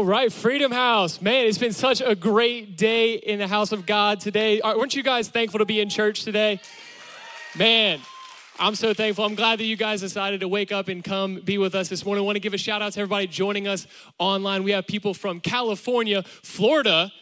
All right, Freedom House. Man, it's been such a great day in the house of God today. Weren't you guys thankful to be in church today? Man, I'm so thankful. I'm glad that you guys decided to wake up and come be with us this morning. I want to give a shout out to everybody joining us online. We have people from California, Florida,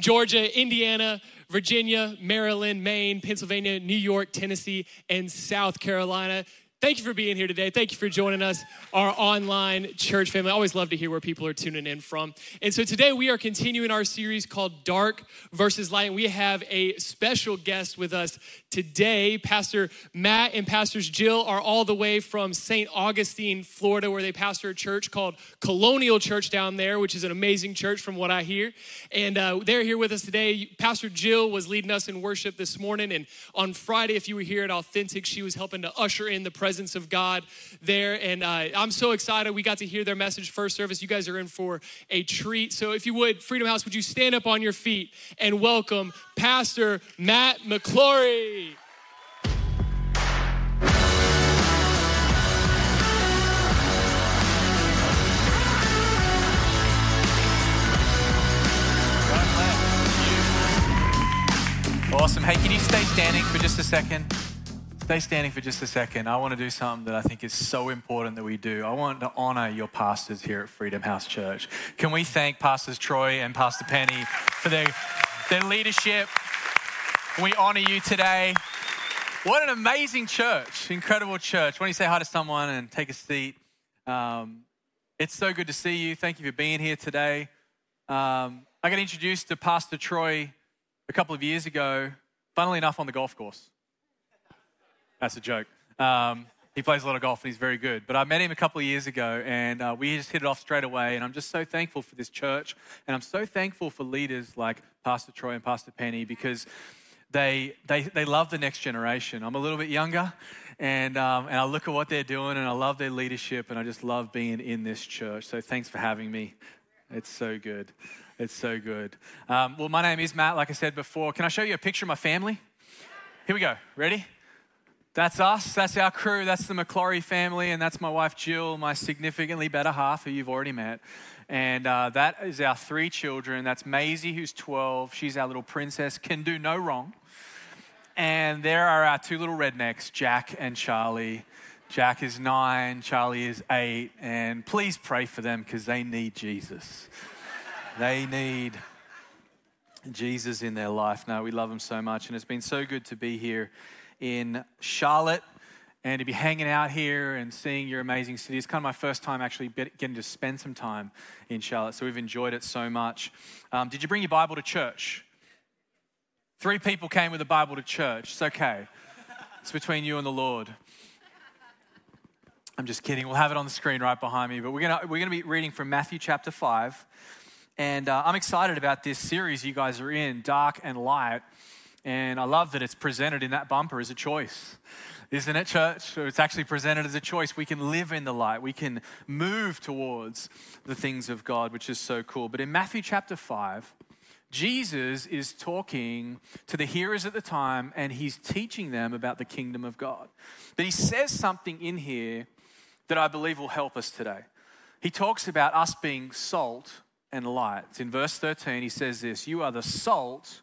Georgia, Indiana, Virginia, Maryland, Maine, Pennsylvania, New York, Tennessee, and South Carolina. Thank you for being here today. Thank you for joining us, our online church family. I always love to hear where people are tuning in from. And so today we are continuing our series called Dark versus Light. And we have a special guest with us today. Pastor Matt and Pastors Jill are all the way from St. Augustine, Florida, where they pastor a church called Colonial Church down there, which is an amazing church from what I hear. And uh, they're here with us today. Pastor Jill was leading us in worship this morning. And on Friday, if you were here at Authentic, she was helping to usher in the presence presence of God there. And uh, I'm so excited. We got to hear their message first service. You guys are in for a treat. So if you would, Freedom House, would you stand up on your feet and welcome Pastor Matt McCloghry? Awesome. Hey, can you stay standing for just a second? Stay standing for just a second. I want to do something that I think is so important that we do. I want to honor your pastors here at Freedom House Church. Can we thank Pastors Troy and Pastor Penny for their, their leadership? We honor you today. What an amazing church, incredible church. When you say hi to someone and take a seat, um, it's so good to see you. Thank you for being here today. Um, I got introduced to Pastor Troy a couple of years ago, funnily enough, on the golf course. That's a joke. Um, he plays a lot of golf and he's very good. But I met him a couple of years ago and uh, we just hit it off straight away. And I'm just so thankful for this church. And I'm so thankful for leaders like Pastor Troy and Pastor Penny because they, they, they love the next generation. I'm a little bit younger and, um, and I look at what they're doing and I love their leadership and I just love being in this church. So thanks for having me. It's so good. It's so good. Um, well, my name is Matt, like I said before. Can I show you a picture of my family? Here we go. Ready? That's us. That's our crew. That's the McCloghry family. And that's my wife, Jill, my significantly better half, who you've already met. And uh, that is our three children. That's Maisie, who's 12. She's our little princess, can do no wrong. And there are our two little rednecks, Jack and Charlie. Jack is nine, Charlie is eight. And please pray for them because they need Jesus. they need Jesus in their life. No, we love them so much. And it's been so good to be here in Charlotte and to be hanging out here and seeing your amazing city. It's kind of my first time actually getting to spend some time in Charlotte, so we've enjoyed it so much. Um, did you bring your Bible to church? Three people came with a Bible to church. It's okay, it's between you and the Lord. I'm just kidding. We'll have it on the screen right behind me. But we're going we're gonna be reading from Matthew chapter 5. And uh, I'm excited about this series you guys are in, Dark and Light. And I love that it's presented in that bumper as a choice. Isn't it, church? It's actually presented as a choice. We can live in the light. We can move towards the things of God, which is so cool. But in Matthew chapter 5, Jesus is talking to the hearers at the time and he's teaching them about the kingdom of God. But he says something in here that I believe will help us today. He talks about us being salt and light. In verse 13, he says this You are the salt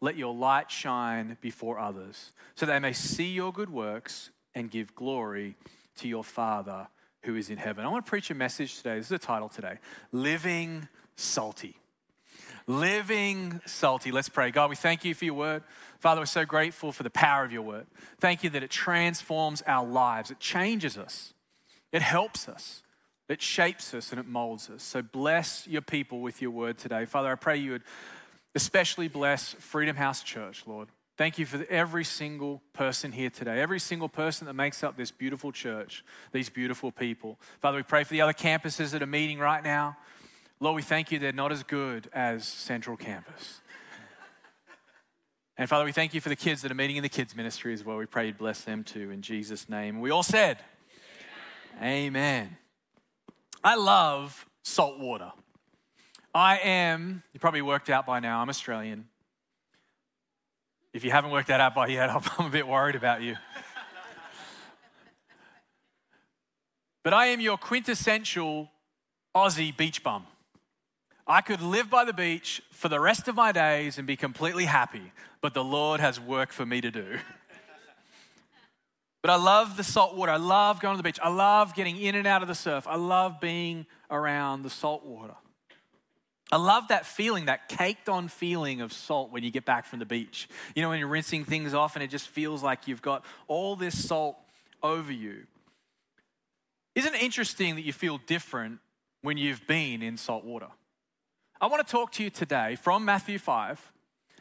let your light shine before others, so they may see your good works and give glory to your Father who is in heaven. I want to preach a message today. This is the title today Living Salty. Living salty. Let's pray. God, we thank you for your word. Father, we're so grateful for the power of your word. Thank you that it transforms our lives, it changes us, it helps us, it shapes us, and it molds us. So bless your people with your word today. Father, I pray you would especially bless Freedom House Church, Lord. Thank you for every single person here today, every single person that makes up this beautiful church, these beautiful people. Father, we pray for the other campuses that are meeting right now. Lord, we thank you they're not as good as Central Campus. And Father, we thank you for the kids that are meeting in the kids' ministry as well. We pray you bless them too in Jesus' name. We all said, Amen. Amen. I love salt water. I am, you probably worked out by now, I'm Australian. If you haven't worked that out by yet, I'm a bit worried about you. but I am your quintessential Aussie beach bum. I could live by the beach for the rest of my days and be completely happy, but the Lord has work for me to do. but I love the salt water. I love going to the beach. I love getting in and out of the surf. I love being around the salt water. I love that feeling, that caked on feeling of salt when you get back from the beach. You know, when you're rinsing things off and it just feels like you've got all this salt over you. Isn't it interesting that you feel different when you've been in salt water? I want to talk to you today from Matthew 5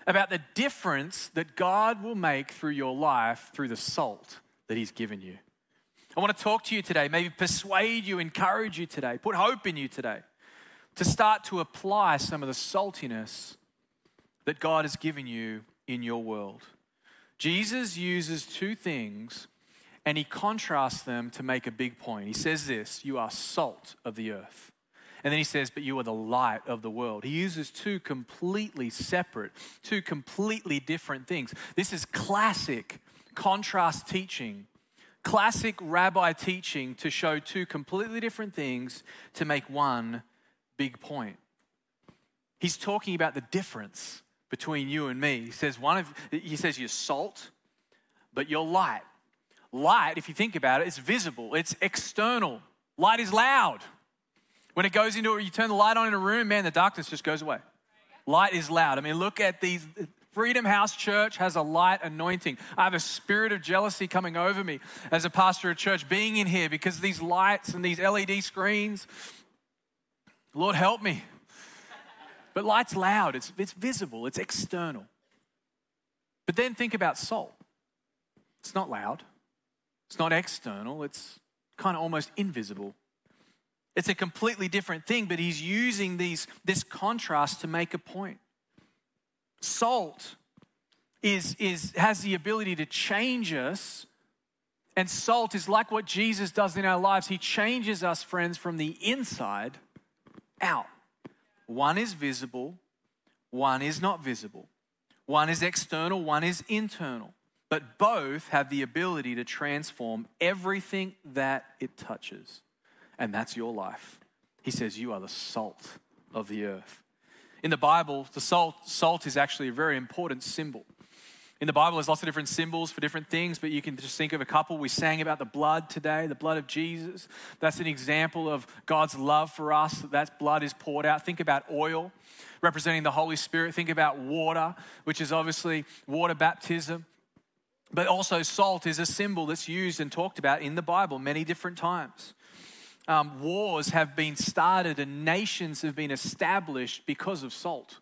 about the difference that God will make through your life through the salt that He's given you. I want to talk to you today, maybe persuade you, encourage you today, put hope in you today to start to apply some of the saltiness that God has given you in your world. Jesus uses two things and he contrasts them to make a big point. He says this You are salt of the earth. And then he says, But you are the light of the world. He uses two completely separate, two completely different things. This is classic contrast teaching, classic rabbi teaching to show two completely different things to make one big point. He's talking about the difference between you and me. He says one of he says you're salt, but you're light. Light, if you think about it, is visible, it's external. Light is loud. When it goes into it, you turn the light on in a room, man, the darkness just goes away. Light is loud. I mean, look at these. Freedom House Church has a light anointing. I have a spirit of jealousy coming over me as a pastor of church being in here because these lights and these LED screens Lord, help me. But light's loud, it's, it's visible, it's external. But then think about salt. It's not loud, it's not external, it's kind of almost invisible. It's a completely different thing, but he's using these, this contrast to make a point. Salt is, is, has the ability to change us, and salt is like what Jesus does in our lives. He changes us, friends, from the inside out. One is visible, one is not visible. One is external, one is internal. But both have the ability to transform everything that it touches. And that's your life. He says, You are the salt of the earth. In the Bible, the salt, salt is actually a very important symbol. In the Bible, there's lots of different symbols for different things, but you can just think of a couple. We sang about the blood today, the blood of Jesus. That's an example of God's love for us. That blood is poured out. Think about oil representing the Holy Spirit. Think about water, which is obviously water baptism. But also, salt is a symbol that's used and talked about in the Bible many different times. Um, wars have been started and nations have been established because of salt,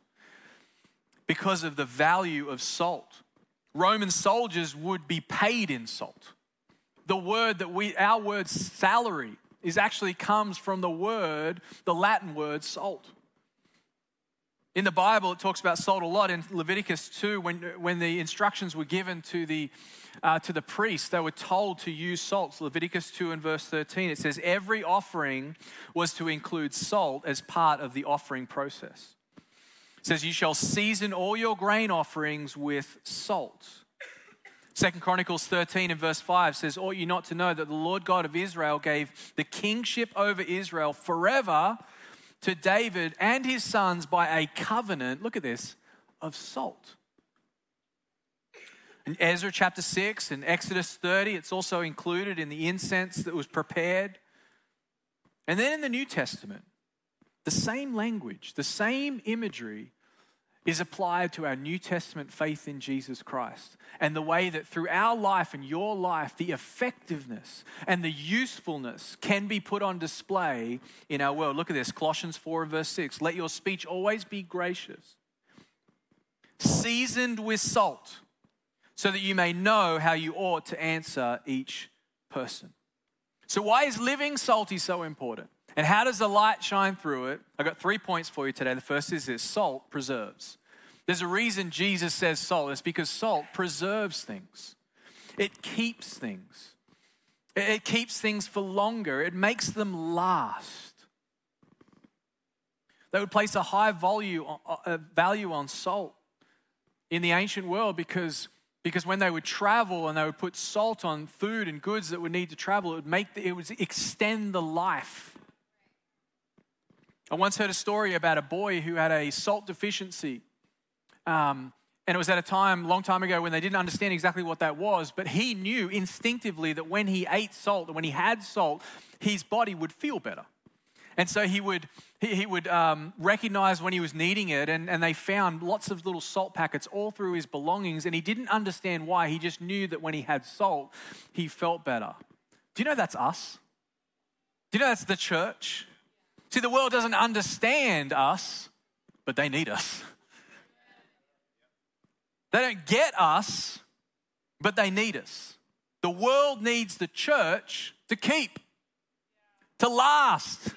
because of the value of salt. Roman soldiers would be paid in salt. The word that we, our word salary, is actually comes from the word, the Latin word salt. In the Bible, it talks about salt a lot. In Leviticus 2, when, when the instructions were given to the, uh, to the priests, they were told to use salt. Leviticus 2 and verse 13, it says, Every offering was to include salt as part of the offering process says, You shall season all your grain offerings with salt. Second Chronicles 13 and verse 5 says, Ought you not to know that the Lord God of Israel gave the kingship over Israel forever to David and his sons by a covenant, look at this, of salt. In Ezra chapter 6 and Exodus 30, it's also included in the incense that was prepared. And then in the New Testament, the same language, the same imagery is applied to our New Testament faith in Jesus Christ and the way that through our life and your life, the effectiveness and the usefulness can be put on display in our world. Look at this Colossians 4 verse 6. Let your speech always be gracious, seasoned with salt, so that you may know how you ought to answer each person. So, why is living salty so important? And how does the light shine through it? I've got three points for you today. The first is this salt preserves. There's a reason Jesus says salt. It's because salt preserves things, it keeps things, it keeps things for longer, it makes them last. They would place a high value, uh, value on salt in the ancient world because, because when they would travel and they would put salt on food and goods that would need to travel, it would make the, it would extend the life. I once heard a story about a boy who had a salt deficiency. Um, and it was at a time, long time ago, when they didn't understand exactly what that was, but he knew instinctively that when he ate salt, when he had salt, his body would feel better. And so he would, he, he would um, recognize when he was needing it, and, and they found lots of little salt packets all through his belongings, and he didn't understand why. He just knew that when he had salt, he felt better. Do you know that's us? Do you know that's the church? See, the world doesn't understand us, but they need us. They don't get us, but they need us. The world needs the church to keep, to last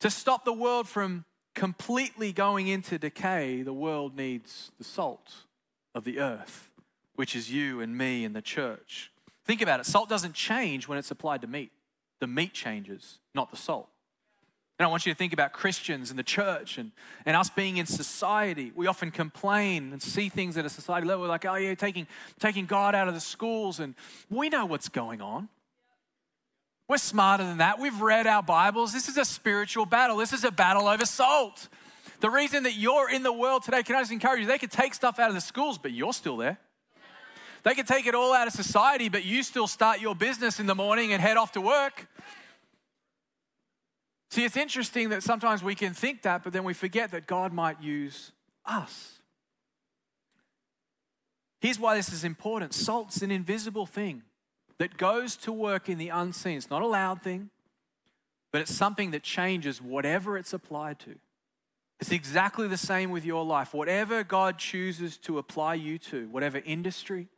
to stop the world from completely going into decay, the world needs the salt of the earth, which is you and me and the church. Think about it salt doesn't change when it's applied to meat, the meat changes, not the salt. And I want you to think about Christians and the church and, and us being in society. We often complain and see things at a society level like, oh, yeah, taking, taking God out of the schools. And we know what's going on. We're smarter than that. We've read our Bibles. This is a spiritual battle. This is a battle over salt. The reason that you're in the world today, can I just encourage you? They could take stuff out of the schools, but you're still there. They could take it all out of society, but you still start your business in the morning and head off to work. See, it's interesting that sometimes we can think that, but then we forget that God might use us. Here's why this is important salt's an invisible thing that goes to work in the unseen. It's not a loud thing, but it's something that changes whatever it's applied to. It's exactly the same with your life. Whatever God chooses to apply you to, whatever industry,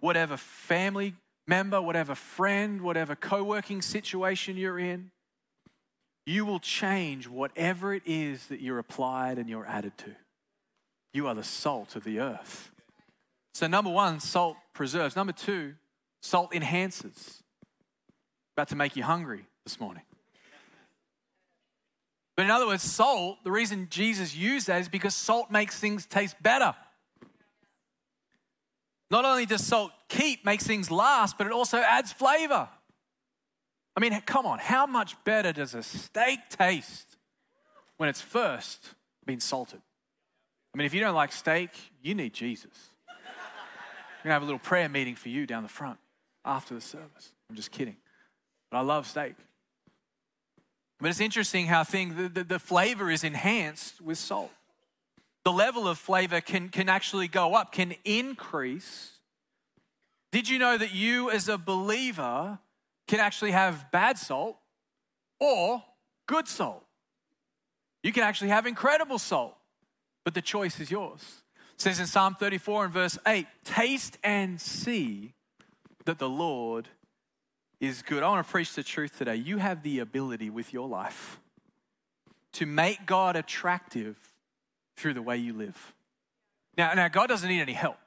whatever family member, whatever friend, whatever co working situation you're in, you will change whatever it is that you're applied and you're added to. You are the salt of the earth. So, number one, salt preserves. Number two, Salt enhances. About to make you hungry this morning. But in other words, salt, the reason Jesus used that is because salt makes things taste better. Not only does salt keep, makes things last, but it also adds flavor. I mean, come on, how much better does a steak taste when it's first been salted? I mean, if you don't like steak, you need Jesus. We're gonna have a little prayer meeting for you down the front after the service. I'm just kidding. But I love steak. But it's interesting how thing the, the, the flavor is enhanced with salt. The level of flavor can, can actually go up, can increase. Did you know that you, as a believer, can actually have bad salt or good salt? You can actually have incredible salt, but the choice is yours. It says in Psalm 34 and verse 8 Taste and see that the Lord is good. I want to preach the truth today. You have the ability with your life to make God attractive through the way you live. Now, now God doesn't need any help.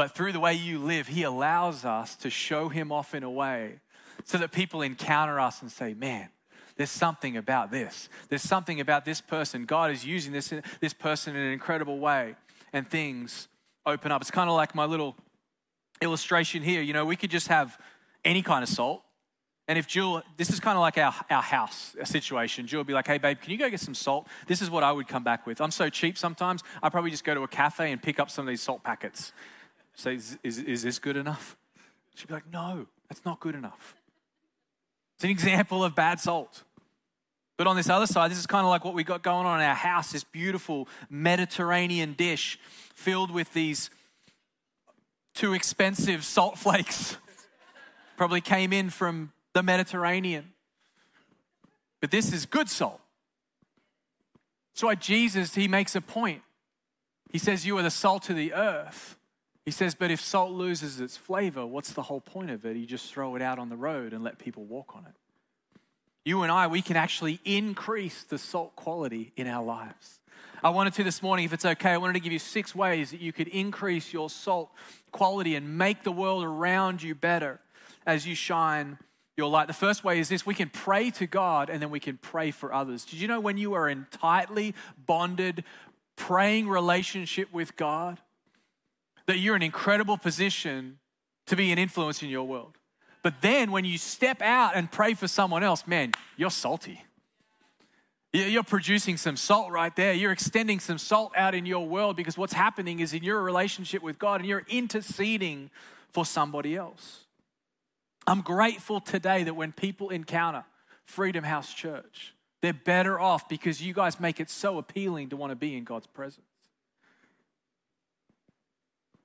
But through the way you live, He allows us to show Him off in a way so that people encounter us and say, man, there's something about this. There's something about this person. God is using this, this person in an incredible way, and things open up. It's kind of like my little illustration here, you know, we could just have any kind of salt. And if Jill, this is kind of like our, our house situation. Jill would be like, hey, babe, can you go get some salt? This is what I would come back with. I'm so cheap sometimes, I probably just go to a cafe and pick up some of these salt packets. Say, is, is, is this good enough? She'd be like, no, that's not good enough. It's an example of bad salt. But on this other side, this is kind of like what we got going on in our house this beautiful Mediterranean dish filled with these too expensive salt flakes. Probably came in from the Mediterranean. But this is good salt. That's why Jesus, he makes a point. He says, You are the salt of the earth. He says, But if salt loses its flavor, what's the whole point of it? You just throw it out on the road and let people walk on it. You and I, we can actually increase the salt quality in our lives. I wanted to this morning, if it's okay, I wanted to give you six ways that you could increase your salt quality and make the world around you better as you shine your light. The first way is this we can pray to God and then we can pray for others. Did you know when you are in tightly bonded, praying relationship with God, that you're in an incredible position to be an influence in your world? But then when you step out and pray for someone else, man, you're salty. You're producing some salt right there. You're extending some salt out in your world because what's happening is in your relationship with God and you're interceding for somebody else. I'm grateful today that when people encounter Freedom House Church, they're better off because you guys make it so appealing to want to be in God's presence.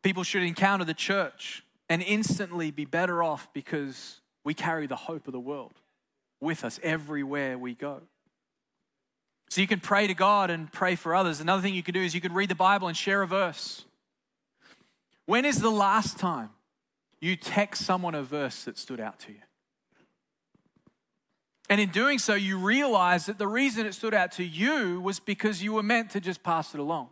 People should encounter the church and instantly be better off because we carry the hope of the world with us everywhere we go. So you can pray to God and pray for others. Another thing you can do is you can read the Bible and share a verse. When is the last time you text someone a verse that stood out to you? And in doing so, you realize that the reason it stood out to you was because you were meant to just pass it along.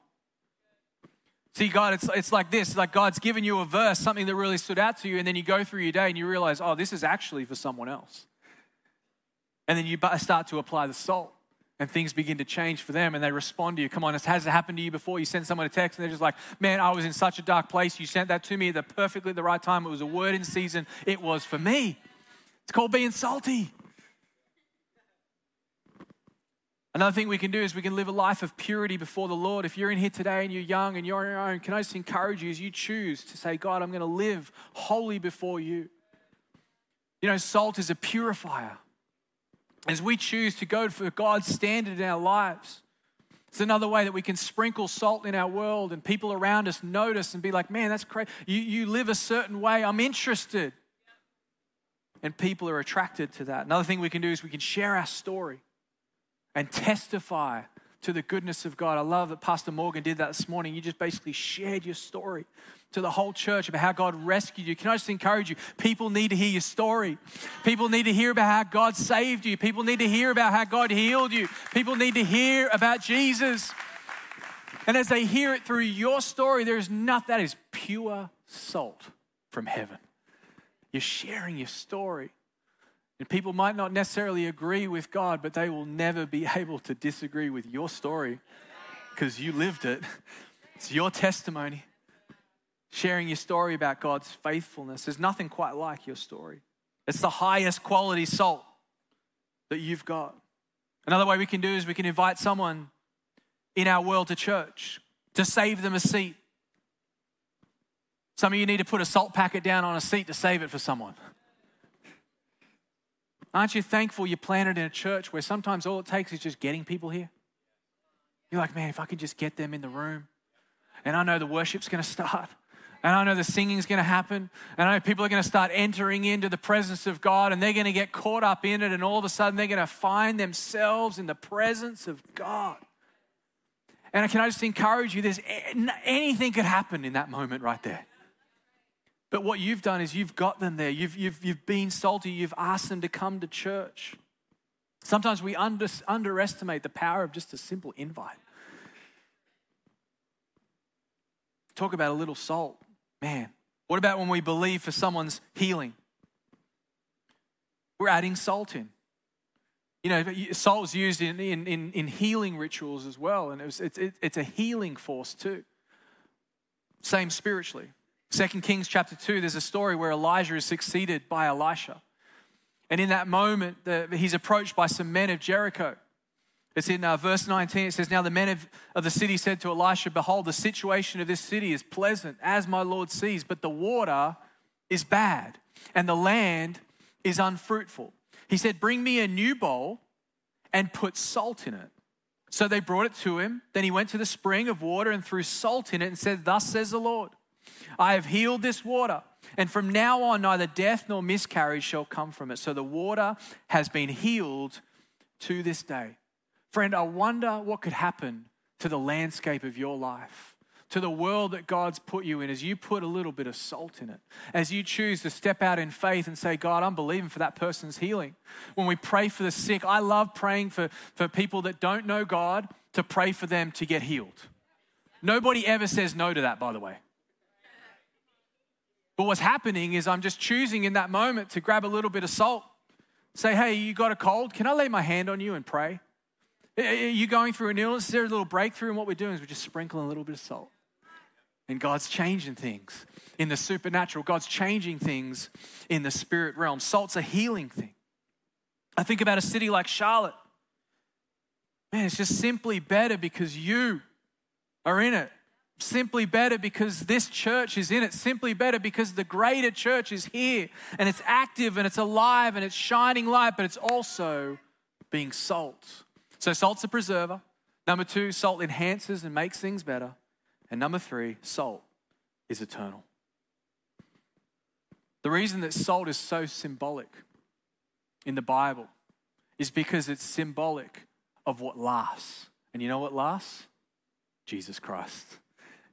See, God, it's, it's like this like God's given you a verse, something that really stood out to you, and then you go through your day and you realize, oh, this is actually for someone else. And then you start to apply the salt and things begin to change for them and they respond to you. Come on, has it happened to you before? You send someone a text and they're just like, man, I was in such a dark place. You sent that to me at the perfectly the right time. It was a word in season. It was for me. It's called being salty. Another thing we can do is we can live a life of purity before the Lord. If you're in here today and you're young and you're on your own, can I just encourage you as you choose to say, God, I'm going to live holy before you? You know, salt is a purifier as we choose to go for God's standard in our lives. It's another way that we can sprinkle salt in our world and people around us notice and be like, man, that's crazy. You, you live a certain way, I'm interested. And people are attracted to that. Another thing we can do is we can share our story and testify to the goodness of God. I love that Pastor Morgan did that this morning. You just basically shared your story to the whole church about how God rescued you. Can I just encourage you? People need to hear your story. People need to hear about how God saved you. People need to hear about how God healed you. People need to hear about Jesus. And as they hear it through your story, there is nothing that is pure salt from heaven. You're sharing your story. And people might not necessarily agree with God, but they will never be able to disagree with your story because you lived it. It's your testimony sharing your story about God's faithfulness. There's nothing quite like your story. It's the highest quality salt that you've got. Another way we can do is we can invite someone in our world to church to save them a seat. Some of you need to put a salt packet down on a seat to save it for someone. Aren't you thankful you're planted in a church where sometimes all it takes is just getting people here? You're like, man, if I could just get them in the room, and I know the worship's gonna start, and I know the singing's going to happen. And I know people are going to start entering into the presence of God and they're going to get caught up in it. And all of a sudden, they're going to find themselves in the presence of God. And can I just encourage you, there's anything could happen in that moment right there. But what you've done is you've got them there. You've, you've, you've been salty. You've asked them to come to church. Sometimes we under, underestimate the power of just a simple invite. Talk about a little salt. Man, what about when we believe for someone's healing? We're adding salt in. You know, salt was used in, in, in, in healing rituals as well, and it was, it's, it, it's a healing force too. Same spiritually. Second Kings chapter 2, there's a story where Elijah is succeeded by Elisha. And in that moment, the, he's approached by some men of Jericho. It's in uh, verse 19. It says, Now the men of, of the city said to Elisha, Behold, the situation of this city is pleasant, as my Lord sees, but the water is bad, and the land is unfruitful. He said, Bring me a new bowl and put salt in it. So they brought it to him. Then he went to the spring of water and threw salt in it and said, Thus says the Lord, I have healed this water, and from now on neither death nor miscarriage shall come from it. So the water has been healed to this day. Friend, I wonder what could happen to the landscape of your life, to the world that God's put you in as you put a little bit of salt in it. As you choose to step out in faith and say, God, I'm believing for that person's healing. When we pray for the sick, I love praying for, for people that don't know God to pray for them to get healed. Nobody ever says no to that, by the way. But what's happening is I'm just choosing in that moment to grab a little bit of salt, say, hey, you got a cold? Can I lay my hand on you and pray? Are you going through an illness? Is there a little breakthrough? And what we're doing is we're just sprinkling a little bit of salt. And God's changing things in the supernatural. God's changing things in the spirit realm. Salt's a healing thing. I think about a city like Charlotte. Man, it's just simply better because you are in it. Simply better because this church is in it. Simply better because the greater church is here and it's active and it's alive and it's shining light, but it's also being salt. So, salt's a preserver. Number two, salt enhances and makes things better. And number three, salt is eternal. The reason that salt is so symbolic in the Bible is because it's symbolic of what lasts. And you know what lasts? Jesus Christ.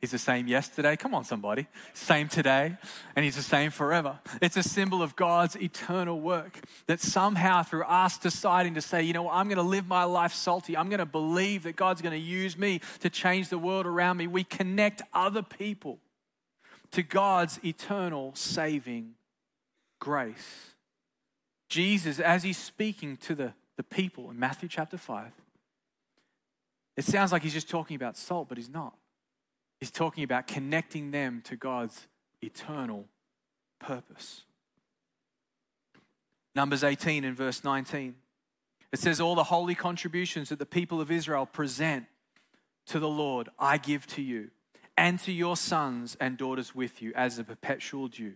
He's the same yesterday. Come on, somebody. Same today, and He's the same forever. It's a symbol of God's eternal work that somehow, through us deciding to say, you know I'm going to live my life salty, I'm going to believe that God's going to use me to change the world around me, we connect other people to God's eternal saving grace. Jesus, as He's speaking to the, the people in Matthew chapter 5, it sounds like He's just talking about salt, but He's not. He's talking about connecting them to God's eternal purpose. Numbers 18 and verse 19. It says, All the holy contributions that the people of Israel present to the Lord, I give to you and to your sons and daughters with you as a perpetual due.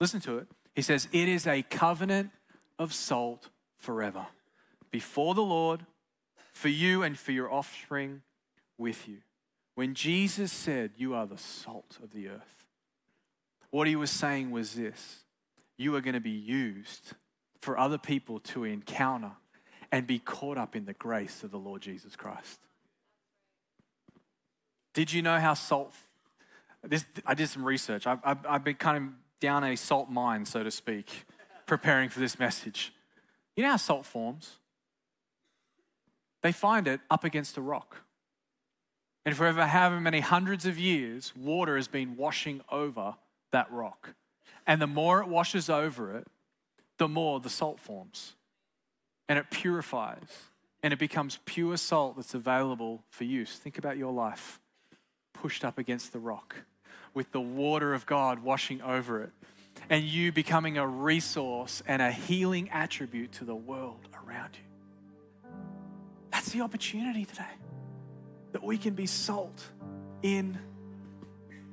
Listen to it. He says, It is a covenant of salt forever before the Lord, for you and for your offspring with you. When Jesus said, You are the salt of the earth, what he was saying was this you are going to be used for other people to encounter and be caught up in the grace of the Lord Jesus Christ. Did you know how salt? This, I did some research. I've, I've, I've been kind of down a salt mine, so to speak, preparing for this message. You know how salt forms? They find it up against a rock. And for however many hundreds of years, water has been washing over that rock. And the more it washes over it, the more the salt forms. And it purifies. And it becomes pure salt that's available for use. Think about your life pushed up against the rock with the water of God washing over it. And you becoming a resource and a healing attribute to the world around you. That's the opportunity today that we can be salt in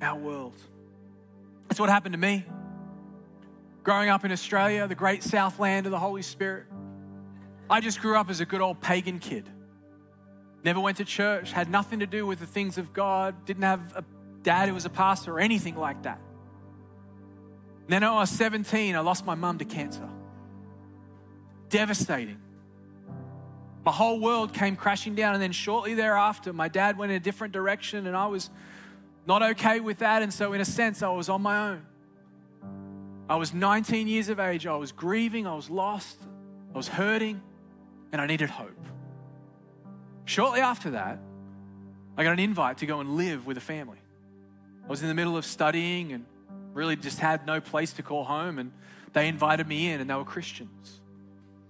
our world. That's what happened to me. Growing up in Australia, the great southland of the Holy Spirit, I just grew up as a good old pagan kid. Never went to church, had nothing to do with the things of God, didn't have a dad who was a pastor or anything like that. And then I was 17, I lost my mum to cancer. Devastating. My whole world came crashing down. And then shortly thereafter, my dad went in a different direction, and I was not okay with that. And so, in a sense, I was on my own. I was 19 years of age. I was grieving. I was lost. I was hurting, and I needed hope. Shortly after that, I got an invite to go and live with a family. I was in the middle of studying and really just had no place to call home, and they invited me in, and they were Christians.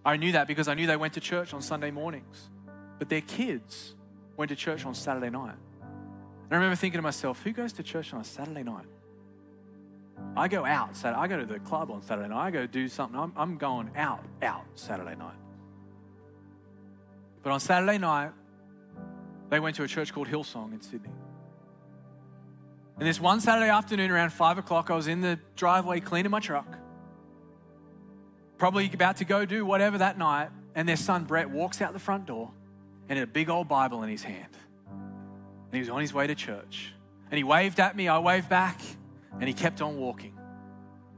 I knew that because I knew they went to church on Sunday mornings, but their kids went to church on Saturday night. And I remember thinking to myself, who goes to church on a Saturday night? I go out. Saturday, I go to the club on Saturday night. I go do something. I'm, I'm going out, out Saturday night. But on Saturday night, they went to a church called Hillsong in Sydney. And this one Saturday afternoon around five o'clock, I was in the driveway cleaning my truck probably about to go do whatever that night, and their son Brett walks out the front door and had a big old Bible in his hand. And he was on his way to church. And he waved at me, I waved back, and he kept on walking.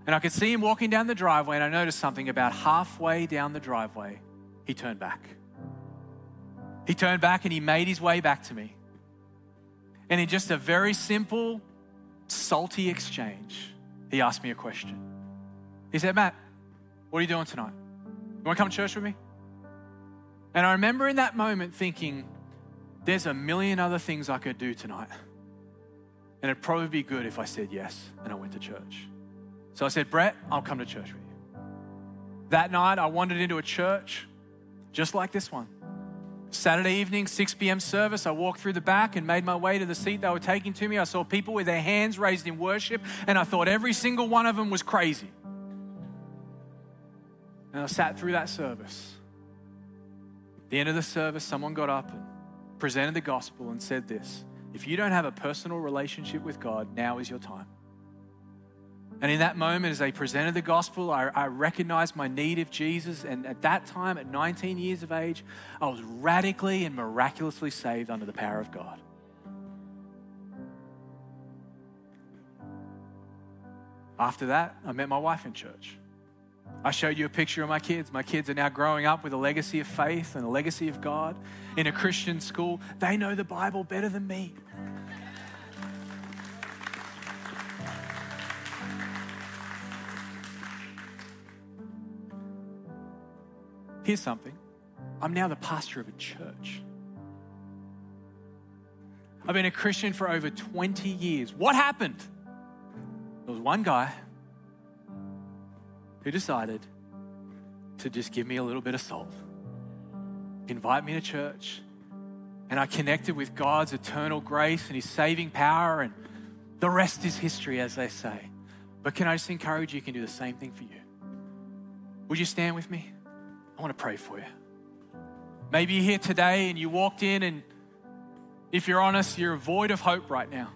And I could see him walking down the driveway, and I noticed something about halfway down the driveway, he turned back. He turned back and he made his way back to me. And in just a very simple, salty exchange, he asked me a question. He said, Matt, what are you doing tonight? You want to come to church with me? And I remember in that moment thinking, there's a million other things I could do tonight. And it'd probably be good if I said yes and I went to church. So I said, Brett, I'll come to church with you. That night, I wandered into a church just like this one. Saturday evening, 6 p.m. service, I walked through the back and made my way to the seat they were taking to me. I saw people with their hands raised in worship, and I thought every single one of them was crazy. And I sat through that service. At the end of the service, someone got up and presented the gospel and said this If you don't have a personal relationship with God, now is your time. And in that moment, as they presented the gospel, I, I, recognized my need of Jesus. And at that time, at 19 years of age, I was radically and miraculously saved under the power of God. After that, I met my wife in church. I showed you a picture of my kids. My kids are now growing up with a legacy of faith and a legacy of God in a Christian school. They know the Bible better than me. Here's something I'm now the pastor of a church. I've been a Christian for over 20 years. What happened? There was one guy who decided to just give me a little bit of salt, invite me to church, and I connected with God's eternal grace and His saving power, and the rest is history, as they say. But can I just encourage you, you can do the same thing for you? Would you stand with me? I want to pray for you. Maybe you're here today and you walked in, and if you're honest, you're a void of hope right now.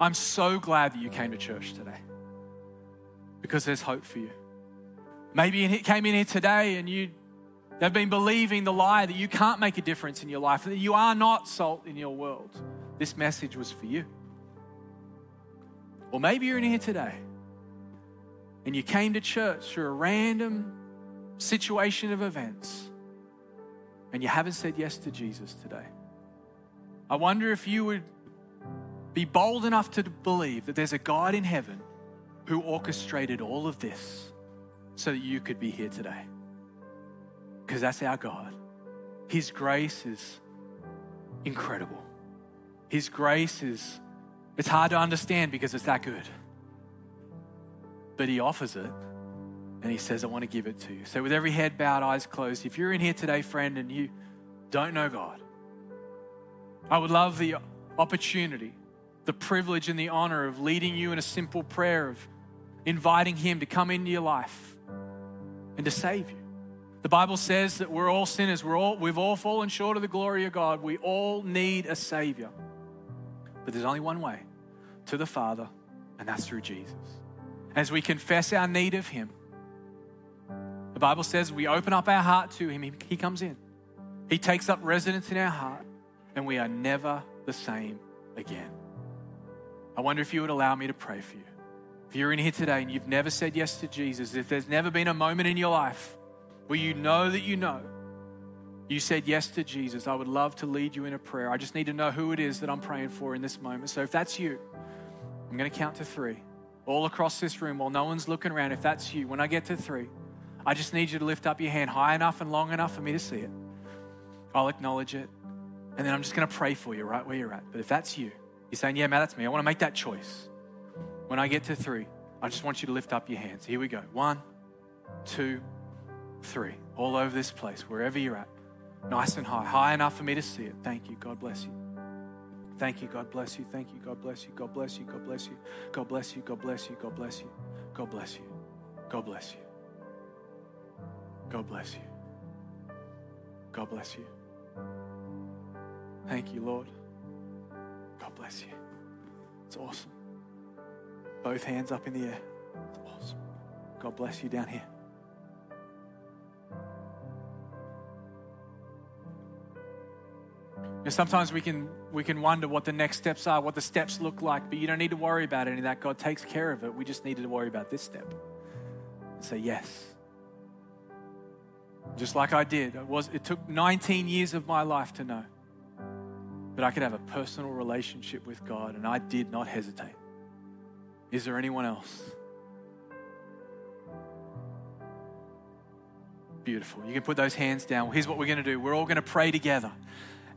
I'm so glad that you came to church today because there's hope for you. Maybe you came in here today and you have been believing the lie that you can't make a difference in your life, that you are not salt in your world. This message was for you. Or maybe you're in here today and you came to church through a random situation of events and you haven't said yes to Jesus today, I wonder if you would be bold enough to believe that there's a God in heaven who orchestrated all of this so that you could be here today. Because that's our God. His grace is incredible. His grace is, it's hard to understand because it's that good. But He offers it and he says, I want to give it to you. So, with every head bowed, eyes closed, if you're in here today, friend, and you don't know God, I would love the opportunity, the privilege, and the honor of leading you in a simple prayer of inviting Him to come into your life and to save you. The Bible says that we're all sinners. We're all, we've all fallen short of the glory of God. We all need a Savior. But there's only one way to the Father, and that's through Jesus. As we confess our need of Him, the Bible says we open up our heart to Him, He comes in. He takes up residence in our heart, and we are never the same again. I wonder if you would allow me to pray for you. If you're in here today and you've never said yes to Jesus, if there's never been a moment in your life where you know that you know you said yes to Jesus, I would love to lead you in a prayer. I just need to know who it is that I'm praying for in this moment. So if that's you, I'm going to count to three all across this room while no one's looking around. If that's you, when I get to three, I just need you to lift up your hand high enough and long enough for me to see it. I'll acknowledge it. And then I'm just going to pray for you right where you're at. But if that's you, you're saying, Yeah, man, that's me. I want to make that choice. When I get to three, I just want you to lift up your hands. Here we go. One, two, three. All over this place, wherever you're at. Nice and high. High enough for me to see it. Thank you. God bless you. Thank you. God bless you. Thank you. God bless you. God bless you. God bless you. God bless you. God bless you. God bless you. God bless you. God bless you. God bless you. God bless you. Thank you, Lord. God bless you. It's awesome. Both hands up in the air. Awesome. God bless you down here. And sometimes we can we can wonder what the next steps are, what the steps look like, but you don't need to worry about any of that. God takes care of it. We just needed to worry about this step. And say yes just like I did. It, was, it took 19 years of my life to know. but I could have a personal relationship with God, and I did not hesitate. Is there anyone else? Beautiful. You can put those hands down. Here's what we're going to do we're all going to pray together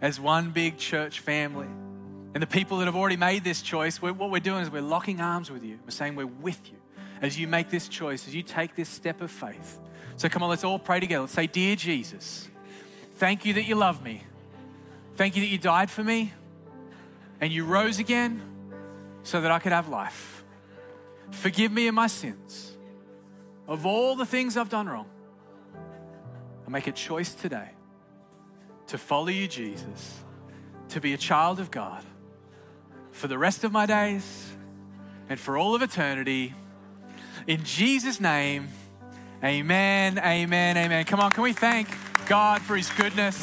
as one big church family. And the people that have already made this choice, what we're doing is we're locking arms with you. We're saying we're with you as you make this choice, as you take this step of faith. So come on, let's all pray together. Let's say, Dear Jesus, thank you that you love me. Thank you that you died for me and you rose again so that I could have life. Forgive me of my sins, of all the things I've done wrong. I make a choice today to follow you, Jesus, to be a child of God for the rest of my days and for all of eternity. In Jesus' name, amen, amen, amen. Come on, can we thank God for his goodness?